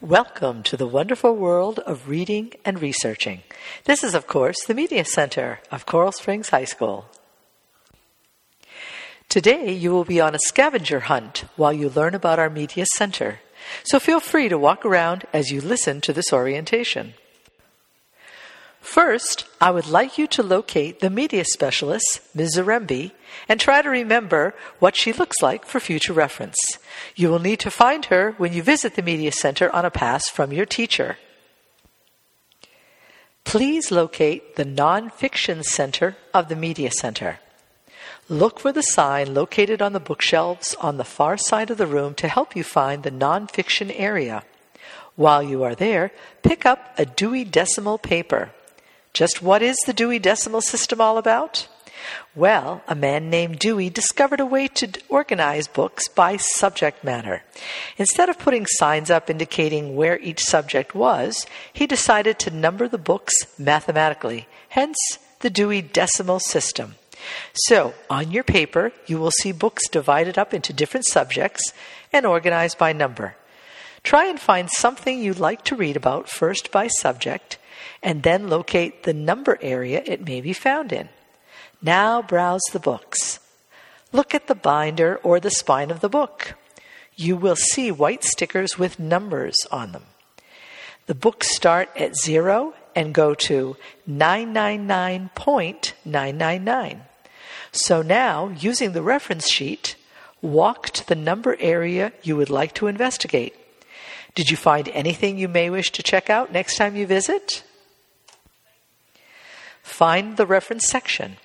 Welcome to the wonderful world of reading and researching. This is, of course, the Media Center of Coral Springs High School. Today, you will be on a scavenger hunt while you learn about our Media Center. So feel free to walk around as you listen to this orientation. First, I would like you to locate the media specialist, Ms. Zarembi, and try to remember what she looks like for future reference. You will need to find her when you visit the Media Center on a pass from your teacher. Please locate the Nonfiction Center of the Media Center. Look for the sign located on the bookshelves on the far side of the room to help you find the nonfiction area. While you are there, pick up a Dewey Decimal paper. Just what is the Dewey Decimal System all about? Well, a man named Dewey discovered a way to organize books by subject matter. Instead of putting signs up indicating where each subject was, he decided to number the books mathematically, hence the Dewey Decimal System. So, on your paper, you will see books divided up into different subjects and organized by number. Try and find something you'd like to read about first by subject and then locate the number area it may be found in. Now browse the books. Look at the binder or the spine of the book. You will see white stickers with numbers on them. The books start at zero and go to 999.999. So now, using the reference sheet, walk to the number area you would like to investigate. Did you find anything you may wish to check out next time you visit? Find the reference section.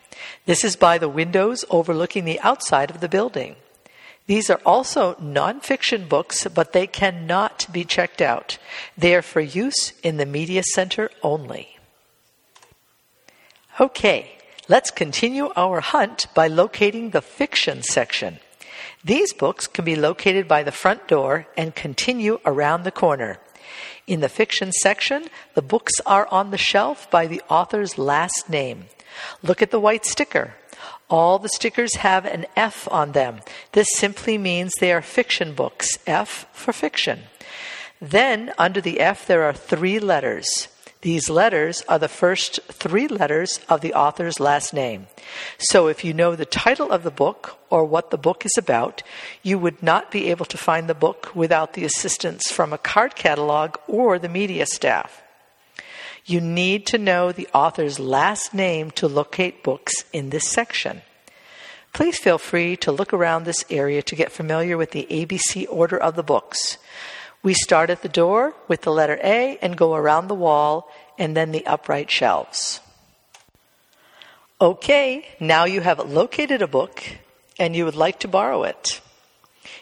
This is by the windows overlooking the outside of the building. These are also nonfiction books, but they cannot be checked out. They are for use in the Media Center only. Okay, let's continue our hunt by locating the fiction section. These books can be located by the front door and continue around the corner. In the fiction section, the books are on the shelf by the author's last name. Look at the white sticker. All the stickers have an F on them. This simply means they are fiction books. F for fiction. Then, under the F, there are three letters. These letters are the first three letters of the author's last name. So if you know the title of the book or what the book is about, you would not be able to find the book without the assistance from a card catalog or the media staff. You need to know the author's last name to locate books in this section. Please feel free to look around this area to get familiar with the ABC order of the books. We start at the door with the letter A and go around the wall and then the upright shelves. Okay, now you have located a book and you would like to borrow it.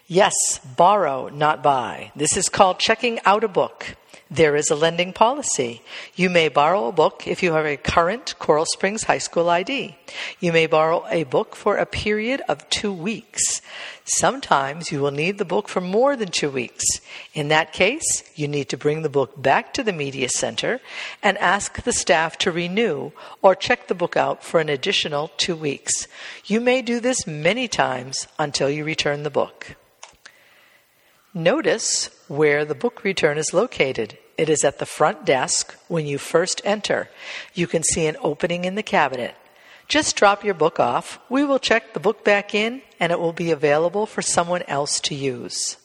Yes, borrow, not buy. This is called checking out a book. There is a lending policy. You may borrow a book if you have a current Coral Springs High School ID. You may borrow a book for a period of two weeks. Sometimes you will need the book for more than two weeks. In that case, you need to bring the book back to the Media Center and ask the staff to renew or check the book out for an additional two weeks. You may do this many times until you return the book. Notice where the book return is located. It is at the front desk when you first enter. You can see an opening in the cabinet. Just drop your book off. We will check the book back in and it will be available for someone else to use.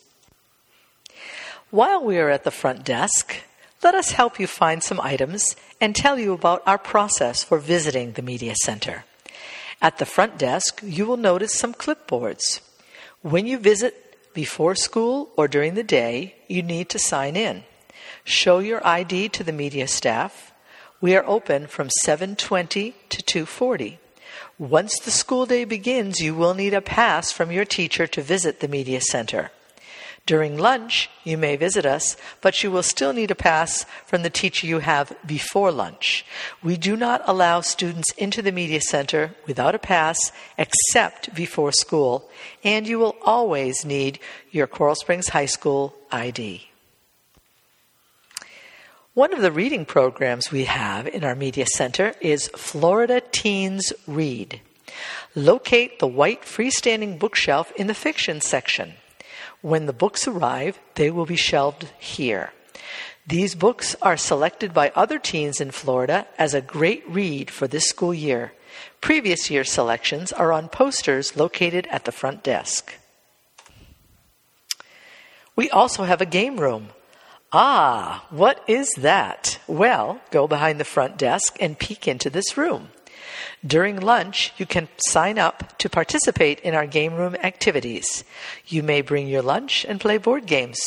While we are at the front desk, let us help you find some items and tell you about our process for visiting the Media Center. At the front desk, you will notice some clipboards. When you visit before school or during the day, you need to sign in. Show your ID to the media staff. We are open from 7:20 to 2:40. Once the school day begins, you will need a pass from your teacher to visit the media center. During lunch, you may visit us, but you will still need a pass from the teacher you have before lunch. We do not allow students into the media center without a pass except before school, and you will always need your Coral Springs High School ID. One of the reading programs we have in our media center is Florida Teens Read. Locate the white freestanding bookshelf in the fiction section. When the books arrive, they will be shelved here. These books are selected by other teens in Florida as a great read for this school year. Previous year selections are on posters located at the front desk. We also have a game room. Ah, what is that? Well, go behind the front desk and peek into this room. During lunch, you can sign up to participate in our game room activities. You may bring your lunch and play board games.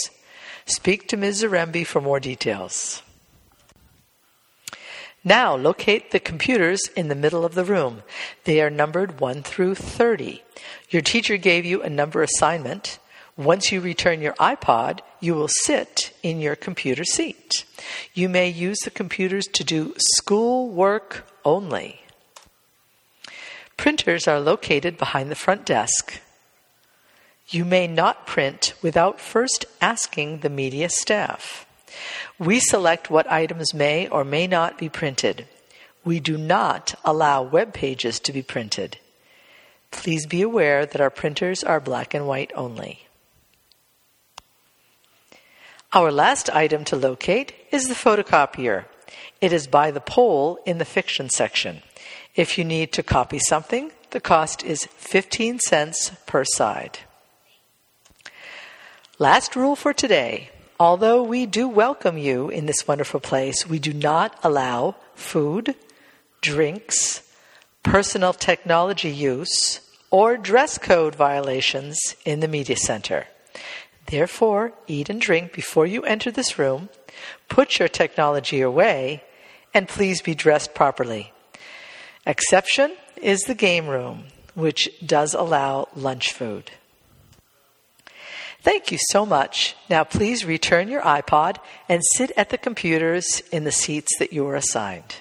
Speak to Ms. Zaremby for more details. Now locate the computers in the middle of the room. They are numbered 1 through 30. Your teacher gave you a number assignment. Once you return your iPod, you will sit in your computer seat. You may use the computers to do school work only. Printers are located behind the front desk. You may not print without first asking the media staff. We select what items may or may not be printed. We do not allow web pages to be printed. Please be aware that our printers are black and white only. Our last item to locate is the photocopier. It is by the pole in the fiction section. If you need to copy something, the cost is 15 cents per side. Last rule for today. Although we do welcome you in this wonderful place, we do not allow food, drinks, personal technology use, or dress code violations in the media center. Therefore, eat and drink before you enter this room, put your technology away, and please be dressed properly. Exception is the game room, which does allow lunch food. Thank you so much. Now please return your iPod and sit at the computers in the seats that you were assigned.